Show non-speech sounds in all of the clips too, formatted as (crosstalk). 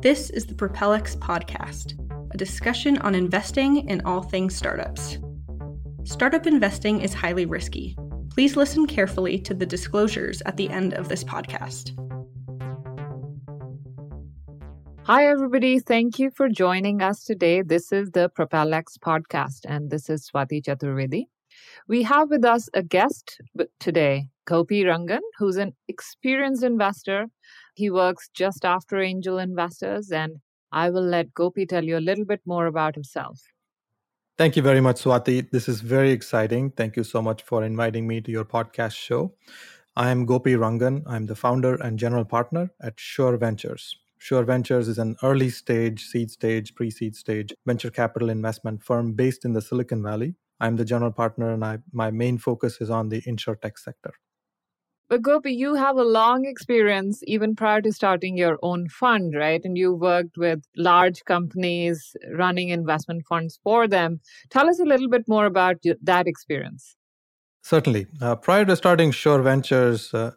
This is the Propel(x) podcast, a discussion on investing in all things startups. Startup investing is highly risky. Please listen carefully to the disclosures at the end of this podcast. Hi, everybody. Thank you for joining us today. This is the Propel(x) podcast, and this is Swati Chaturvedi. We have with us a guest today, Gopi Rangan, who's an experienced investor. He works just after angel investors, and I will let Gopi tell you a little bit more about himself. Thank you very much, Swati. This is very exciting. Thank you so much for inviting me to your podcast show. I am Gopi Rangan. I'm the founder and general partner at Sure Ventures. Sure Ventures is an early stage, seed stage, pre seed stage venture capital investment firm based in the Silicon Valley. I'm the general partner, and I, my main focus is on the insurtech sector. But Gopi, you have a long experience even prior to starting your own fund, right? And you worked with large companies running investment funds for them. Tell us a little bit more about that experience. Certainly. Uh, prior to starting Sure Ventures, uh,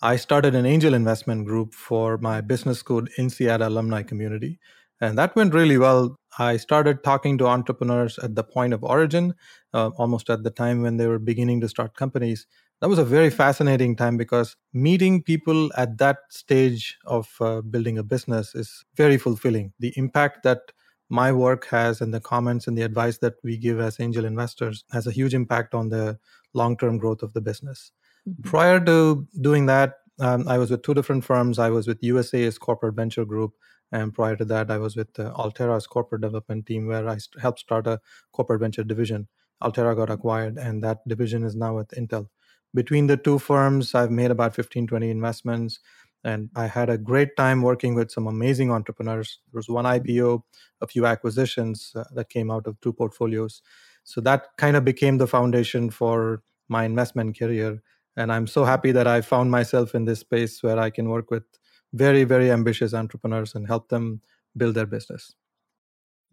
I started an angel investment group for my business school INSEAD alumni community. And that went really well. I started talking to entrepreneurs at the point of origin, uh, almost at the time when they were beginning to start companies. That was a very fascinating time because meeting people at that stage of uh, building a business is very fulfilling. The impact that my work has and the comments and the advice that we give as angel investors has a huge impact on the long term growth of the business. Mm-hmm. Prior to doing that, um, I was with two different firms. I was with USAA's corporate venture group, and prior to that, I was with uh, Altera's corporate development team, where I st- helped start a corporate venture division. Altera got acquired, and that division is now with Intel. Between the two firms, I've made about 15, 20 investments, and I had a great time working with some amazing entrepreneurs. There was one IPO, a few acquisitions uh, that came out of two portfolios. So that kind of became the foundation for my investment career. And I'm so happy that I found myself in this space where I can work with very, very ambitious entrepreneurs and help them build their business.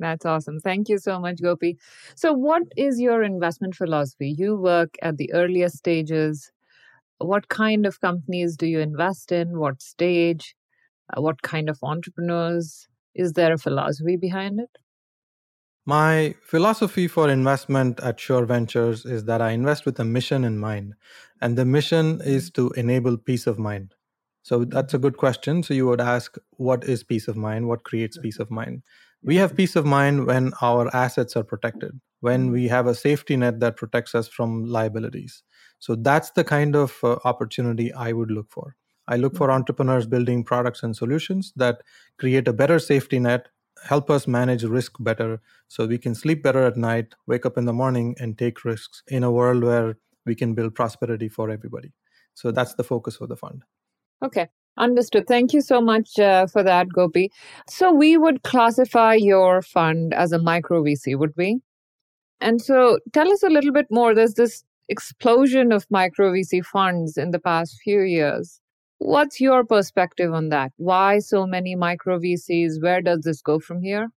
That's awesome. Thank you so much, Gopi. So, what is your investment philosophy? You work at the earliest stages. What kind of companies do you invest in? What stage? Uh, what kind of entrepreneurs? Is there a philosophy behind it? My philosophy for investment at Sure Ventures is that I invest with a mission in mind. And the mission is to enable peace of mind. So that's a good question. So you would ask, what is peace of mind? What creates peace of mind? We have peace of mind when our assets are protected, when we have a safety net that protects us from liabilities. So that's the kind of uh, opportunity I would look for. I look for entrepreneurs building products and solutions that create a better safety net, help us manage risk better so we can sleep better at night, wake up in the morning, and take risks in a world where we can build prosperity for everybody. So that's the focus of the fund. Okay. Understood. Thank you so much uh, for that, Gopi. So, we would classify your fund as a micro VC, would we? And so, tell us a little bit more. There's this explosion of micro VC funds in the past few years. What's your perspective on that? Why so many micro VCs? Where does this go from here?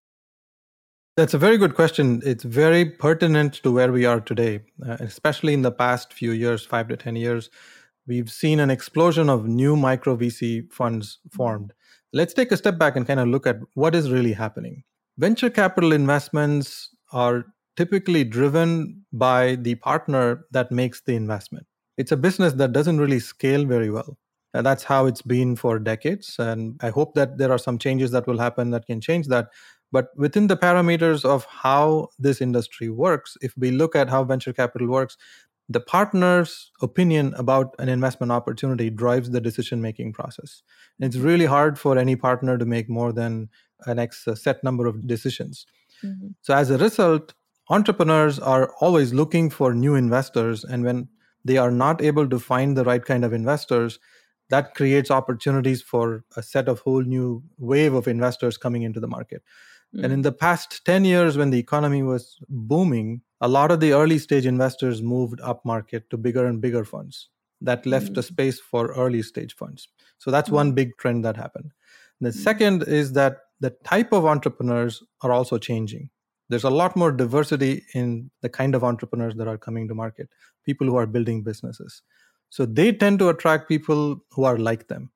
That's a very good question. It's very pertinent to where we are today, uh, especially in the past few years, five to 10 years we've seen an explosion of new micro VC funds formed. Let's take a step back and kind of look at what is really happening. Venture capital investments are typically driven by the partner that makes the investment. It's a business that doesn't really scale very well. And that's how it's been for decades. And I hope that there are some changes that will happen that can change that. But within the parameters of how this industry works, if we look at how venture capital works, the partner's opinion about an investment opportunity drives the decision making process. And it's really hard for any partner to make more than an X set number of decisions. Mm-hmm. So, as a result, entrepreneurs are always looking for new investors. And when they are not able to find the right kind of investors, that creates opportunities for a set of whole new wave of investors coming into the market. Mm-hmm. And in the past 10 years, when the economy was booming, a lot of the early stage investors moved up market to bigger and bigger funds that left mm. a space for early stage funds so that's mm. one big trend that happened the mm. second is that the type of entrepreneurs are also changing there's a lot more diversity in the kind of entrepreneurs that are coming to market people who are building businesses so they tend to attract people who are like them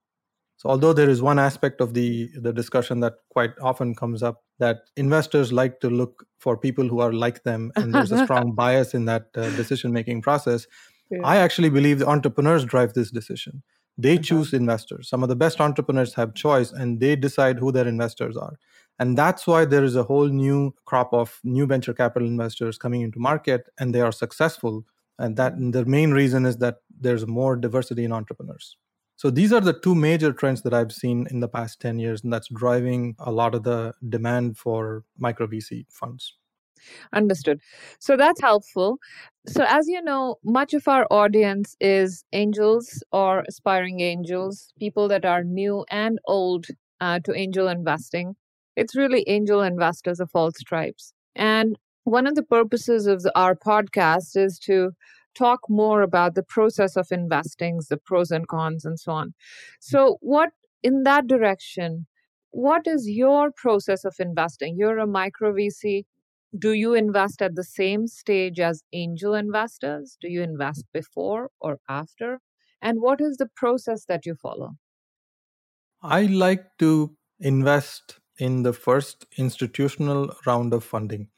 So although there is one aspect of the the discussion that quite often comes up that investors like to look for people who are like them and there's a strong (laughs) bias in that uh, decision making process, yeah. I actually believe the entrepreneurs drive this decision. They uh-huh. choose investors. Some of the best entrepreneurs have choice and they decide who their investors are. And that's why there is a whole new crop of new venture capital investors coming into market and they are successful. And that and the main reason is that there's more diversity in entrepreneurs. So these are the two major trends that I've seen in the past 10 years, and that's driving a lot of the demand for micro VC funds. Understood. So that's helpful. So, as you know, much of our audience is angels or aspiring angels, people that are new and old uh, to angel investing. It's really angel investors of all stripes. And one of the purposes of the, our podcast is to talk more about the process of investing, the pros and cons, and so on. So, what in that direction, what is your process of investing? You're a micro VC. Do you invest at the same stage as angel investors? Do you invest before or after? And what is the process that you follow? I like to invest in the first institutional round of funding.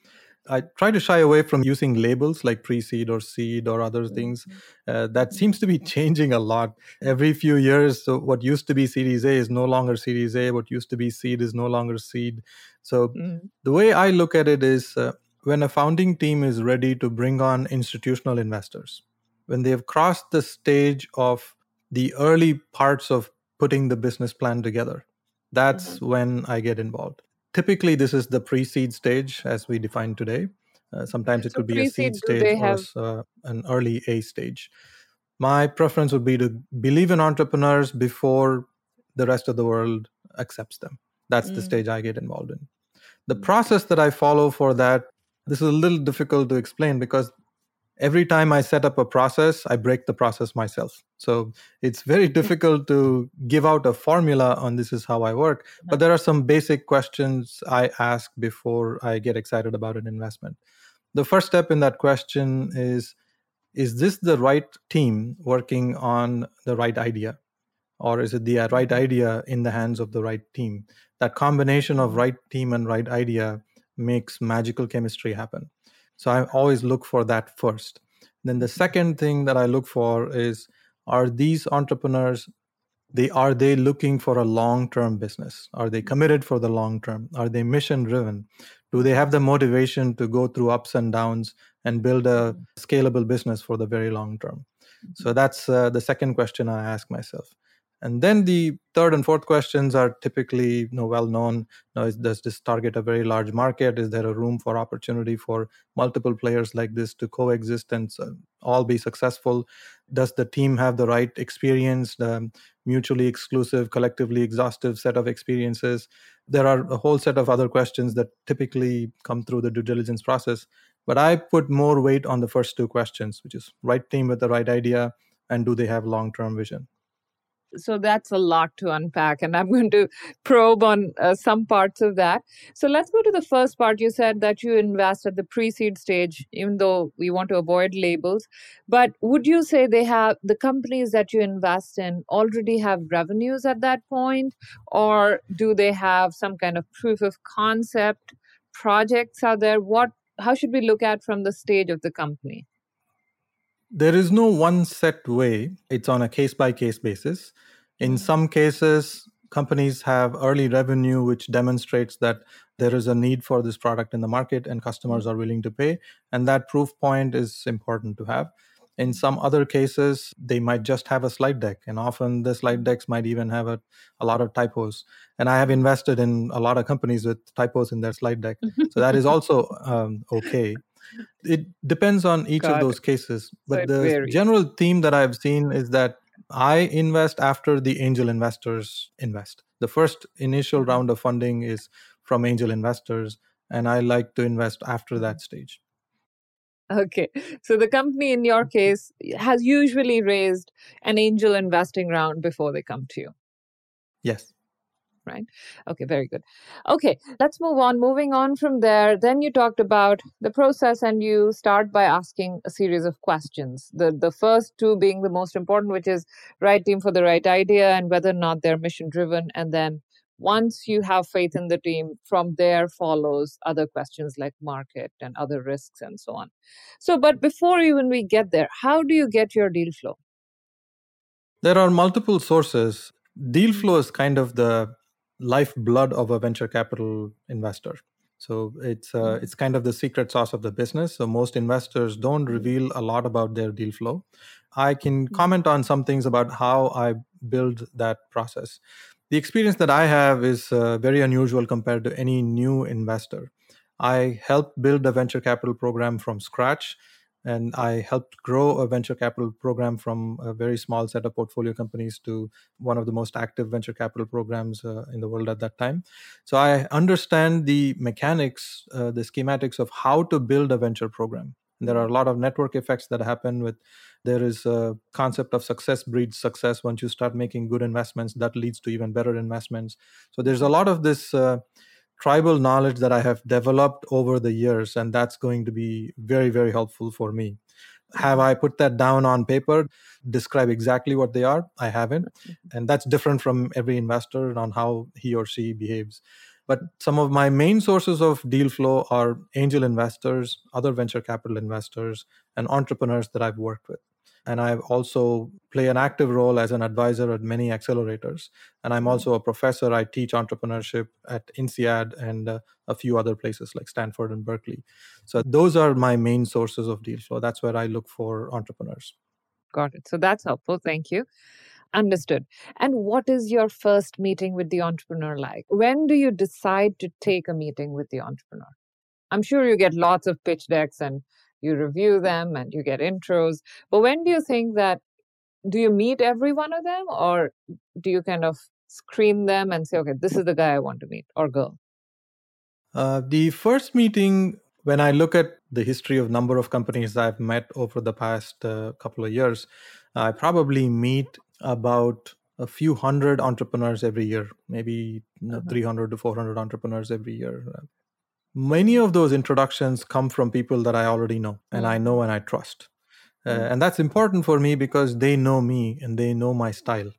I try to shy away from using labels like pre-seed or seed or other things. Mm-hmm. Uh, that seems to be (laughs) changing a lot every few years. So what used to be Series A is no longer Series A. What used to be seed is no longer seed. So mm. the way I look at it is uh, when a founding team is ready to bring on institutional investors, when they have crossed the stage of the early parts of putting the business plan together, that's mm-hmm. when I get involved typically this is the pre-seed stage as we define today uh, sometimes it so could be a seed stage or uh, an early a stage my preference would be to believe in entrepreneurs before the rest of the world accepts them that's mm. the stage i get involved in the mm. process that i follow for that this is a little difficult to explain because every time I set up a process, I break the process myself. So it's very difficult to give out a formula on this is how I work. But there are some basic questions I ask before I get excited about an investment. The first step in that question is Is this the right team working on the right idea? Or is it the right idea in the hands of the right team? That combination of mm-hmm. right team and right idea makes magical chemistry happen. So I always look for that first. Then the second thing that I look for is are these entrepreneurs they are they looking for a long-term business? Are they committed for the long term? Are they mission driven? Do they have the motivation to go through ups and downs and build a mm-hmm. scalable business for the very long term? So that's uh, the second question I ask myself. And then the third and fourth questions are typically you know, well known. You know, does this target a very large market? Is there a room for opportunity for multiple players like this to coexist and all be successful? Does the team have the right experience, the mutually exclusive, collectively exhaustive set of experiences? There are a whole set of other questions that typically come through the due diligence process. But I put more weight on the first two questions, which is right team with the right idea and do they have long term vision? So that's a lot to unpack and i'm (laughs) going to probe on uh, some parts of that. So let's go to the first part. You said that you invest at the pre-seed stage even though we want to avoid labels. But would you say they have the companies that you invest in already have revenues at that point? Or do they have some kind of proof of concept projects are there? What how should we look at from the stage of the company there is no one set way. It's on a case by case basis. In mm. some cases, companies have early revenue, which demonstrates that there is a need for this product in the market and customers mm. are willing to pay. And that proof point is important to have. In some other cases, they might just have a slide deck, and often the slide decks might even have a, a lot of typos. And I have invested in a lot of companies with typos in their slide deck. so that is (laughs) also um, okay it depends on each Got of those it. cases but so the varies. general theme that i've seen is that i invest after the angel investors invest the first initial mm-hmm. round of funding is from angel investors and i like to invest after mm-hmm. that stage okay so the company in your case has usually raised an angel investing round before they come to you yes right? Okay, very good. Okay, let's move on. Moving on from there, then you talked about the process and you start by asking a series of questions. The the first two being the most important, which is right team for the right idea and whether or not they're mission driven. And then once you have faith in the team, from there follows other questions like market and other risks and so on. So, but before even we get there, how do you get your deal flow? There are multiple sources. Deal hmm. flow is kind of the lifeblood of a venture capital investor. So it's uh, mm-hmm. it's kind of the secret sauce of the business. So most investors don't mm-hmm. reveal a lot about their deal flow. I can mm-hmm. comment on some things about how I build that process. The experience that I have is uh, very unusual compared to any new investor. I helped build a venture capital program from scratch and I helped grow a venture capital program from a very small set of portfolio companies to one of the most active venture capital programs uh, in the world at that time. So I understand the mechanics, uh, the schematics of how to build a venture program. And there are a lot of network effects that happen with there is a concept of success breeds success once you start making good investments that leads to even better investments so there's a lot of this uh, tribal knowledge that I have developed over the years, and that's going to be very, very helpful for me. Have I put that down on paper, describe exactly what they are? I haven't. Mm-hmm. And that's different from every investor on how he or she behaves. But some of my main sources of deal flow are angel investors, other venture capital investors, and entrepreneurs that I've worked with and I also play an active role as an advisor at many accelerators. And I'm also a professor. I teach entrepreneurship at INSEAD and uh, a few other places like Stanford and Berkeley. So those are my main sources of deal flow. That's where I look for entrepreneurs. Got it. So that's helpful. Thank you. Understood. And what is your first meeting with the entrepreneur like? When do you decide to take a meeting with the entrepreneur? I'm sure you get lots of pitch decks and you review them and you get intros. But when do you think that do you meet every one of them or do you kind of screen them and say, okay, this is the guy I want to meet or girl? Uh, the first meeting, when I look at the history of number of companies I've met over the past uh, couple of years, I probably meet about a few hundred entrepreneurs every year, maybe uh-huh. 300 to 400 entrepreneurs every year many of those introductions come from people that I already know and I know and I trust. Uh, mm. and that's important for me because they know me and they know my style.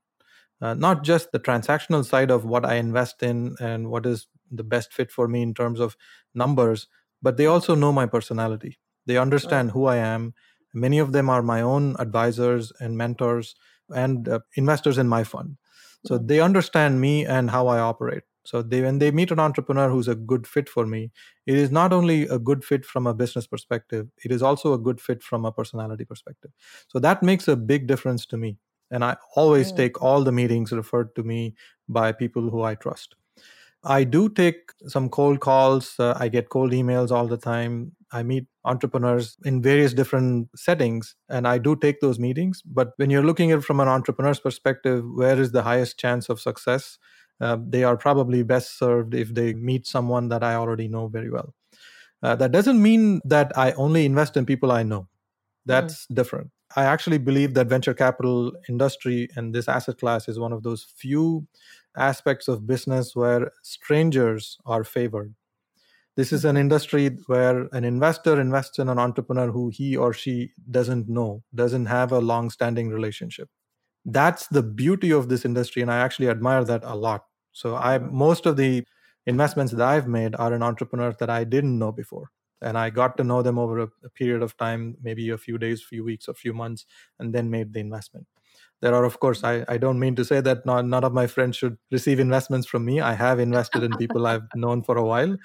Uh, not just the transactional side of what I invest in and what is the best fit for me in terms of numbers, but they also know my personality. They understand who I am. Many of them are my own advisors and mentors and uh, investors in my fund. So mm. they understand me and how I operate. So they when they meet an entrepreneur who's a good fit for me, it is not only a good fit from a business perspective, it is also a good fit from a personality perspective. So that makes a big difference to me. And I always mm. take all the meetings referred to me by people who I trust. I do take some cold calls. Uh, I get cold emails all the time. I meet entrepreneurs in various different settings, and I do take those meetings. But when you're looking at it from an entrepreneur's perspective, where is the highest chance of success? Uh, they are probably best served if they meet someone that I already know very well. Uh, that doesn't mean that I only invest in people I know. That's mm. different. I actually believe that venture capital industry and this asset class is one of those few aspects of business where strangers are favored. This is an mm-hmm. industry where an investor invests in an entrepreneur who he or she doesn't know, doesn't have a long standing relationship. That's the beauty of this industry. And I actually admire that a lot so I most of the investments that I've made are in entrepreneurs that I didn't know before. And I got to know them over a, a period of time, maybe a few days, a few weeks, a few months, and then made the investment. There are, of course, I, I don't mean to say that not, none of my friends should receive investments from me. I have invested in people I've (laughs) known for a while.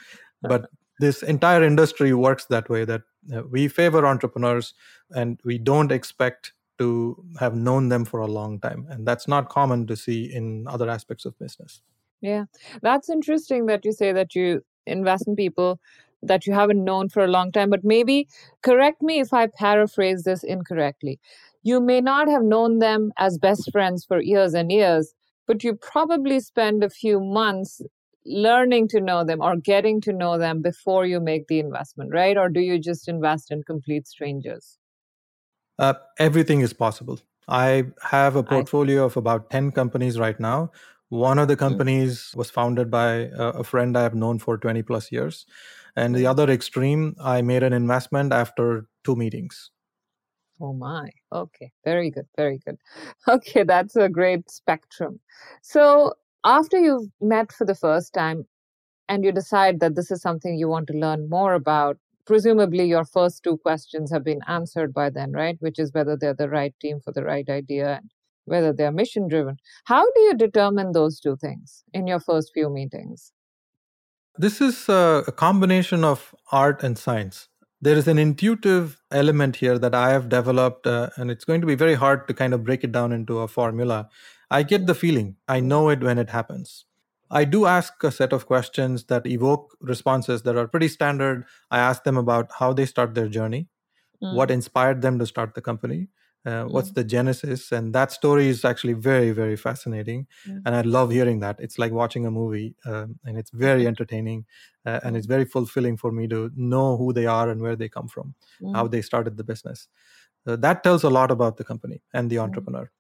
But (laughs) this entire industry works that way that uh, we favor entrepreneurs and we don't expect to have known them for a long time. And that's not common to see in other aspects of business. Yeah, that's interesting that you say that you invest in people that you haven't known for a long time. But maybe correct me if I paraphrase this incorrectly. You may not have known them as best friends for years and years, but you probably spend a few months learning to know them or getting to know them before you make the investment, right? Or do you just invest in complete strangers? Uh, everything is possible. I have a portfolio of about 10 companies right now One of the companies was founded by a friend I have known for 20 plus years. And the other extreme, I made an investment after two meetings. Oh my. Okay. Very good. Very good. (laughs) Okay. That's a great spectrum. So, after you've met for the first time and you decide that this is something you want to learn more about, presumably your first two questions have been answered by then, right? Which is whether they're the right team for the right idea and whether they're mission driven. How do you determine those two things in your first few meetings? This is a combination of art and science. There is an intuitive element here that I have developed, uh, and it's going to be very hard to kind of break it down into a formula. I get the feeling, I know it when it happens. I do ask a set of questions that evoke responses that are pretty standard. I ask them about how they start their journey, mm. what inspired them to start the company, uh, what's mm. the genesis and that story is actually very very fascinating mm. and i love hearing that it's like watching a movie um, and it's very entertaining uh, and it's mm. very fulfilling for me to know who they are and where they come from mm. how they started the business uh, that tells a lot about the company and the mm. entrepreneur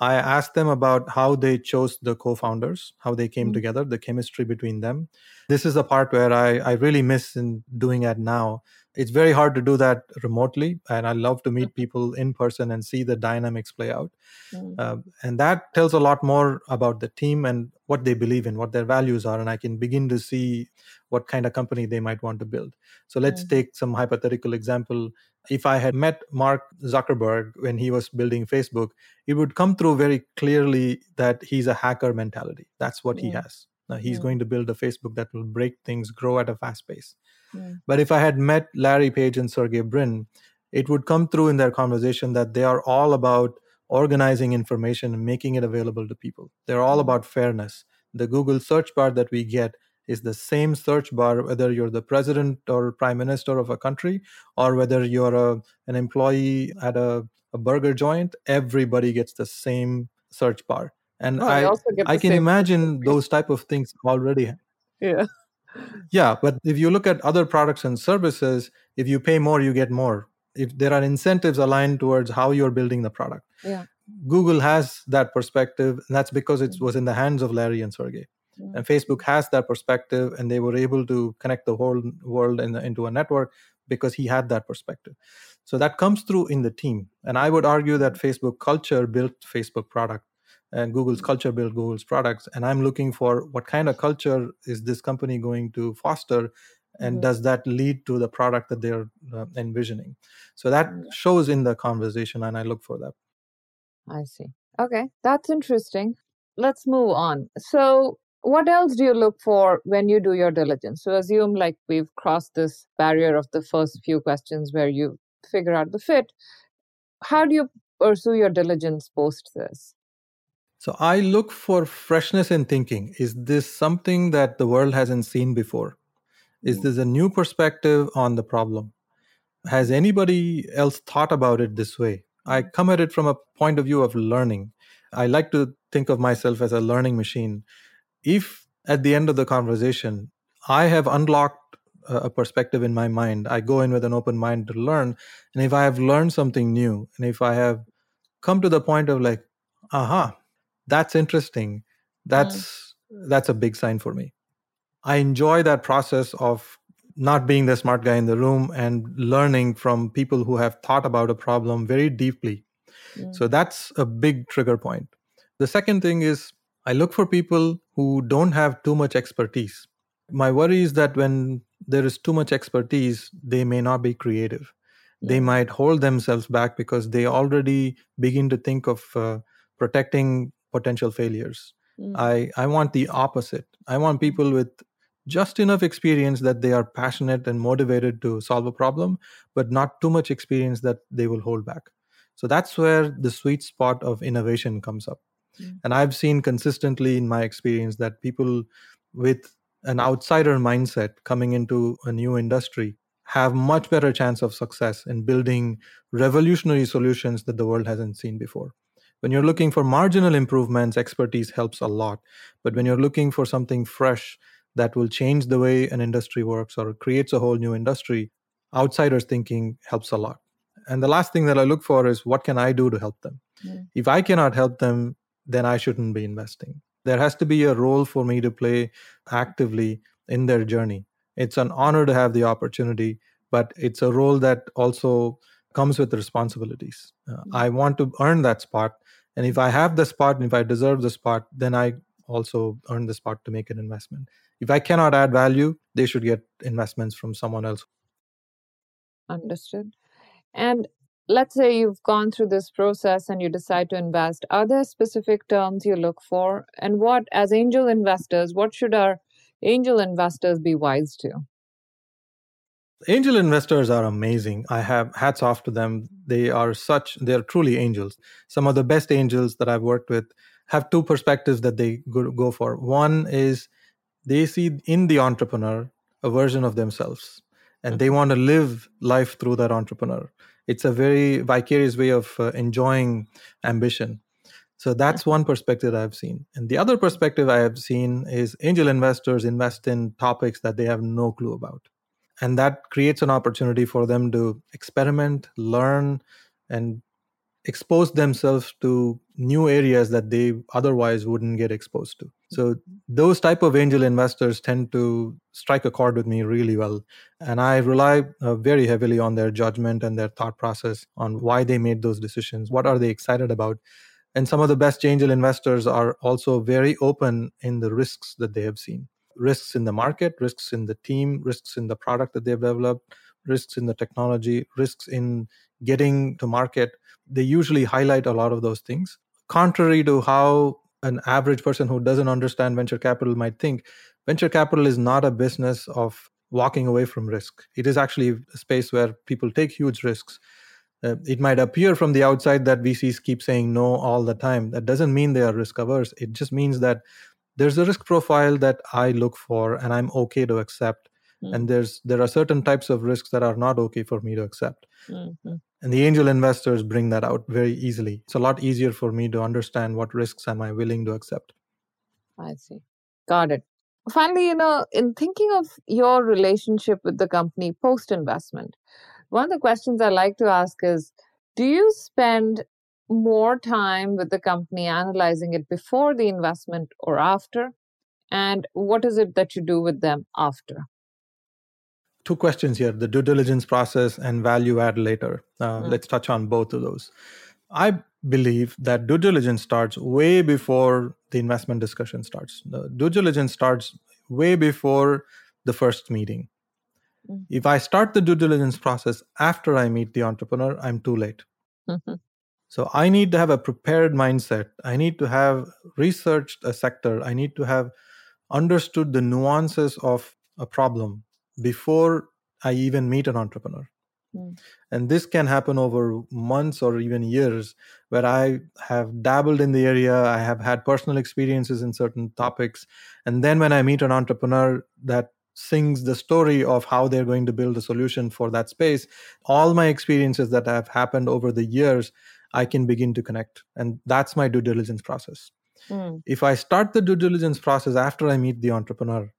I asked them about how they chose the co-founders, how they came mm-hmm. together, the chemistry between them. This is the part where I, I really miss in doing it now. It's very hard to do that remotely, and I love to meet people in person and see the dynamics play out. Mm-hmm. Uh, and that tells a lot more about the team and what they believe in, what their values are, and I can begin to see what kind of company they might want to build. So let's mm-hmm. take some hypothetical example if I had met Mark Zuckerberg when he was building Facebook, it would come through very clearly that he's a hacker mentality. That's what he has. Now, he's going to build a Facebook that will break things, grow at a fast pace. Yeah. But if I had met Larry Page and Sergey Brin, it would come through in their conversation that they are all about organizing information and making it available to people. They're all about fairness. The Google search bar that we get is the same search bar whether you're the president or prime minister of a country or whether you're a, an employee at a, a burger joint everybody gets the same search bar and oh, i i can imagine those type of things already yeah yeah but if you look at other products and services if you pay more you get more if there are incentives aligned towards how you're building the product yeah google has that perspective and that's because it mm-hmm. was in the hands of larry and sergey Mm. And Facebook has that perspective, and they were able to connect the whole world in the, into a network because he had that perspective. So that comes through in the team. And I would argue that Facebook culture built Facebook product and Google's mm. culture build Google's products. And I'm looking for what kind of culture is this company going to foster? And mm-hmm. does that lead to the product that they're uh, envisioning? So that mm. shows in the conversation, and I look for that. I see. Okay, that's interesting. Let's move on. So, what else do you look for when you do your diligence so assume like we've crossed this barrier of the first few questions where you figure out the fit how do you pursue your diligence post this so i look for freshness in thinking is this something that the world hasn't seen before is mm-hmm. this a new perspective on the problem has anybody else thought about it this way i mm. come at it from a point of view of learning i like to think of myself as a learning machine if at the end of the conversation I have unlocked a perspective in my mind, I go in with an open mind to learn. And if I have learned something new, and if I have come to the point of like, aha, that's interesting, that's mm. that's a big sign for me. I enjoy that process of not being the smart guy in the room and learning from people who have thought about a problem very deeply. Mm. So that's a big trigger point. The second thing is I look for people who don't have too much expertise. My worry is that when there is too much expertise, they may not be creative. Yeah. They might hold themselves back because they already begin to think of uh, protecting potential failures. Mm. I, I want the opposite. I want people with just enough experience that they are passionate and motivated to solve a problem, but not too much experience that they will hold back. So that's where the sweet spot of innovation comes up. Mm. And I've seen consistently in my experience that people with an outsider mindset coming into a new industry have much better chance of success in building revolutionary solutions that the world hasn't seen before. When you're looking for marginal improvements, expertise helps a lot. But when you're looking for something fresh that will change the way an industry works or creates a whole new industry, outsiders thinking helps a lot. And the last thing that I look for is what can I do to help them? Mm. If I cannot help them, then I shouldn't be investing. There has to be a role for me to play actively in their journey. It's an honor to have the opportunity, but it's a role that also comes with responsibilities. Uh, mm-hmm. I want to earn that spot. And if I have the spot and if I deserve the spot, then I also earn the spot to make an investment. If I cannot add value, they should get investments from someone else. Understood. And let's say you've gone through this process and you decide to invest. Are there specific terms you look for? And what, as angel investors, what should our angel investors be wise to? Angel investors are amazing. I have hats off to them. They are such, they're truly angels. Some of the best angels that I've worked with have two perspectives that they go for. One is they see in the entrepreneur a version of themselves and they want to live life through that entrepreneur. It's a very vicarious way of uh, enjoying ambition. So that's one perspective I've seen. And the other perspective I have seen is angel investors invest in topics that they have no clue about. And that creates an opportunity for them to experiment, learn, and expose themselves to new areas that they otherwise wouldn't get exposed to. So those type of angel investors tend to strike a chord with me really well. And i rely uh, very heavily on their judgment and their thought process on why they made those decisions what are they excited about. And some of the best angel investors are also very open in the risks that they have seen risks in the market risks in the team risks in the product that they've developed risks in the technology risks in getting to market. They usually highlight a lot of those things. Contrary to how an average person who doesn't understand venture capital might think venture capital is not a business of walking away from risk. It is actually a space where people take huge risks. Uh, it might appear from the outside that vcs keep saying no all the time. That doesn't mean they are risk averse it just means that there's a risk profile that i look for and i'm okay to accept mm-hmm. and there's there are certain types of risks that are not okay for me to accept mm-hmm. And the angel investors bring that out very easily. It's a lot easier for me to understand what risks am I willing to accept. I see. Got it. Finally, you know, in thinking of your relationship with the company post investment, one of the questions I like to ask is do you spend more time with the company analyzing it before the investment or after? And what is it that you do with them after? two questions here the due diligence process and value add later. Uh, mm. Let's touch on both of those. I believe that due diligence starts way before the investment discussion starts. The due diligence starts way before the first meeting. Mm. If I start the due diligence process after I meet the entrepreneur, I'm too late. Mm-hmm. So I need to have a prepared mindset. I need to have researched a sector. I need to have understood the nuances of a problem before I even meet an entrepreneur. Mm. And this can happen over months or even years where I have dabbled in the area, I have had personal experiences in certain topics. And then when I meet an entrepreneur that sings the story of how they're going to build a solution for that space, all my experiences that have happened over the years, I can begin to connect. And that's my due diligence process. Mm. If I start the due diligence process after I meet the entrepreneur,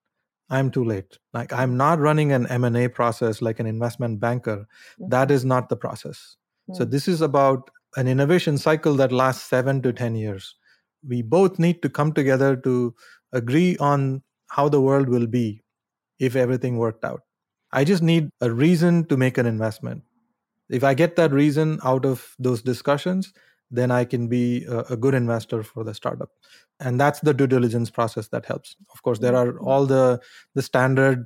i'm too late like i'm not running an m&a process like an investment banker mm-hmm. that is not the process mm-hmm. so mm. this is about an innovation cycle that lasts 7 to 10 years we both need to come together to agree on how the world will be if everything worked out i just need a reason to make an investment if i get that reason out of those discussions then I can be a, a, good investor for the startup. And that's the due diligence process that helps. Of course, there are mm-hmm. all the the standard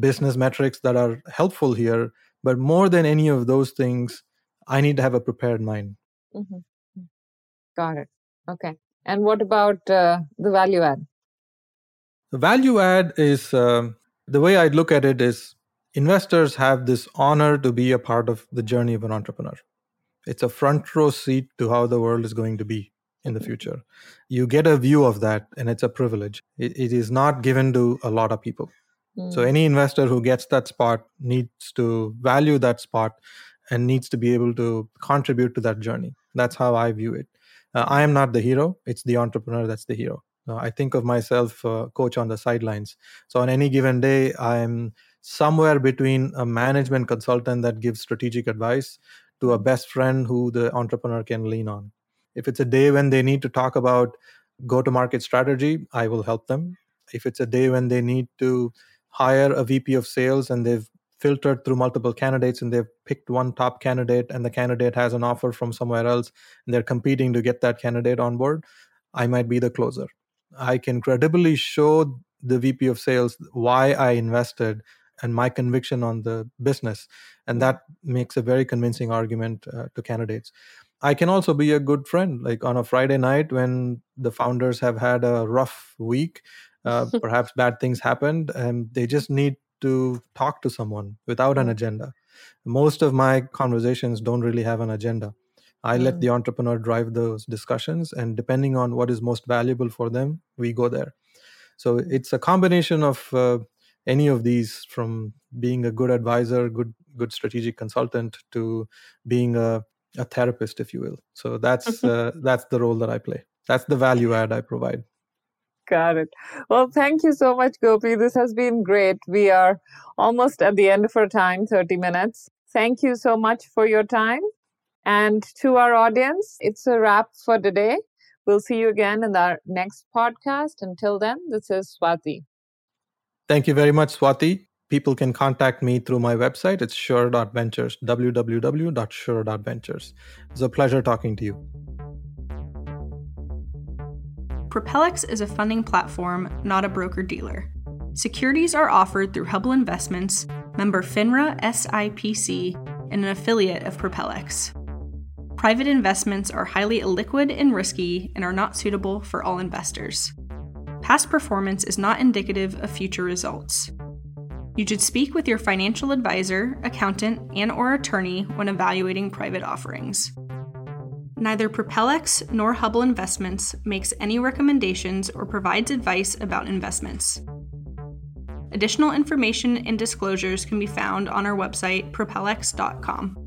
business metrics that are helpful here, but more than any of those things, I need to have a prepared mind. Mm-hmm. mm-hmm. Got it. Okay. And what about uh, the value add? The value add is uh, the way I look at it is investors have this honor to be a part of the journey of an entrepreneur it's a front row seat to how the world is going to be in the future. You get a view of that, and it's a privilege. it, it is not given to a lot of people. Mm. So, any investor who gets that spot needs to value that spot and needs to be able to contribute to that journey. That's how I view it. Uh, I am not the hero, it's the entrepreneur that's the hero. Uh, I think of myself, uh, coach on the sidelines. So, on any given day, I'm somewhere between a management consultant that gives strategic advice to a best friend who the entrepreneur can lean on. If it's a day when they need to talk about go to market strategy, I will help them. If it's a day when they need to hire a VP of sales and they've filtered through multiple candidates and they've picked one top candidate and the candidate has an offer from somewhere else and they're competing to get that candidate on board, I might be the closer. I can credibly show the VP of sales why I invested and my conviction on the business. And that makes a very convincing argument uh, to candidates. I can also be a good friend. Like on a Friday night when the founders have had a rough week, uh, (laughs) perhaps bad things happened, and they just need to talk to someone without an agenda. Most of my conversations don't really have an agenda. I let the entrepreneur drive those discussions, and depending on what is most valuable for them, we go there. So it's a combination of uh, any of these, from being a good advisor, good good strategic consultant, to being a, a therapist, if you will. So that's uh, that's the role that I play. That's the value add I provide. Got it. Well, thank you so much, Gopi. This has been great. We are almost at the end of our time, 30 minutes. Thank you so much for your time. And to our audience, it's a wrap for today. We'll see you again in our next podcast. Until then, this is Swati. Thank you very much, Swati. People can contact me through my website. It's sure.ventures, www.sure.ventures. It's a pleasure talking to you. Propel(x) is a funding platform, not a broker dealer. Securities are offered through Hubble Investments, member FINRA SIPC, and an affiliate of Propel(x). Private investments are highly illiquid and risky and are not suitable for all investors. Past performance is not indicative of future results. You should speak with your financial advisor, accountant, and or attorney when evaluating private offerings. Neither Propel(x) nor Hubble Investments makes any recommendations or provides advice about investments. Additional information and disclosures can be found on our website, propelx.com.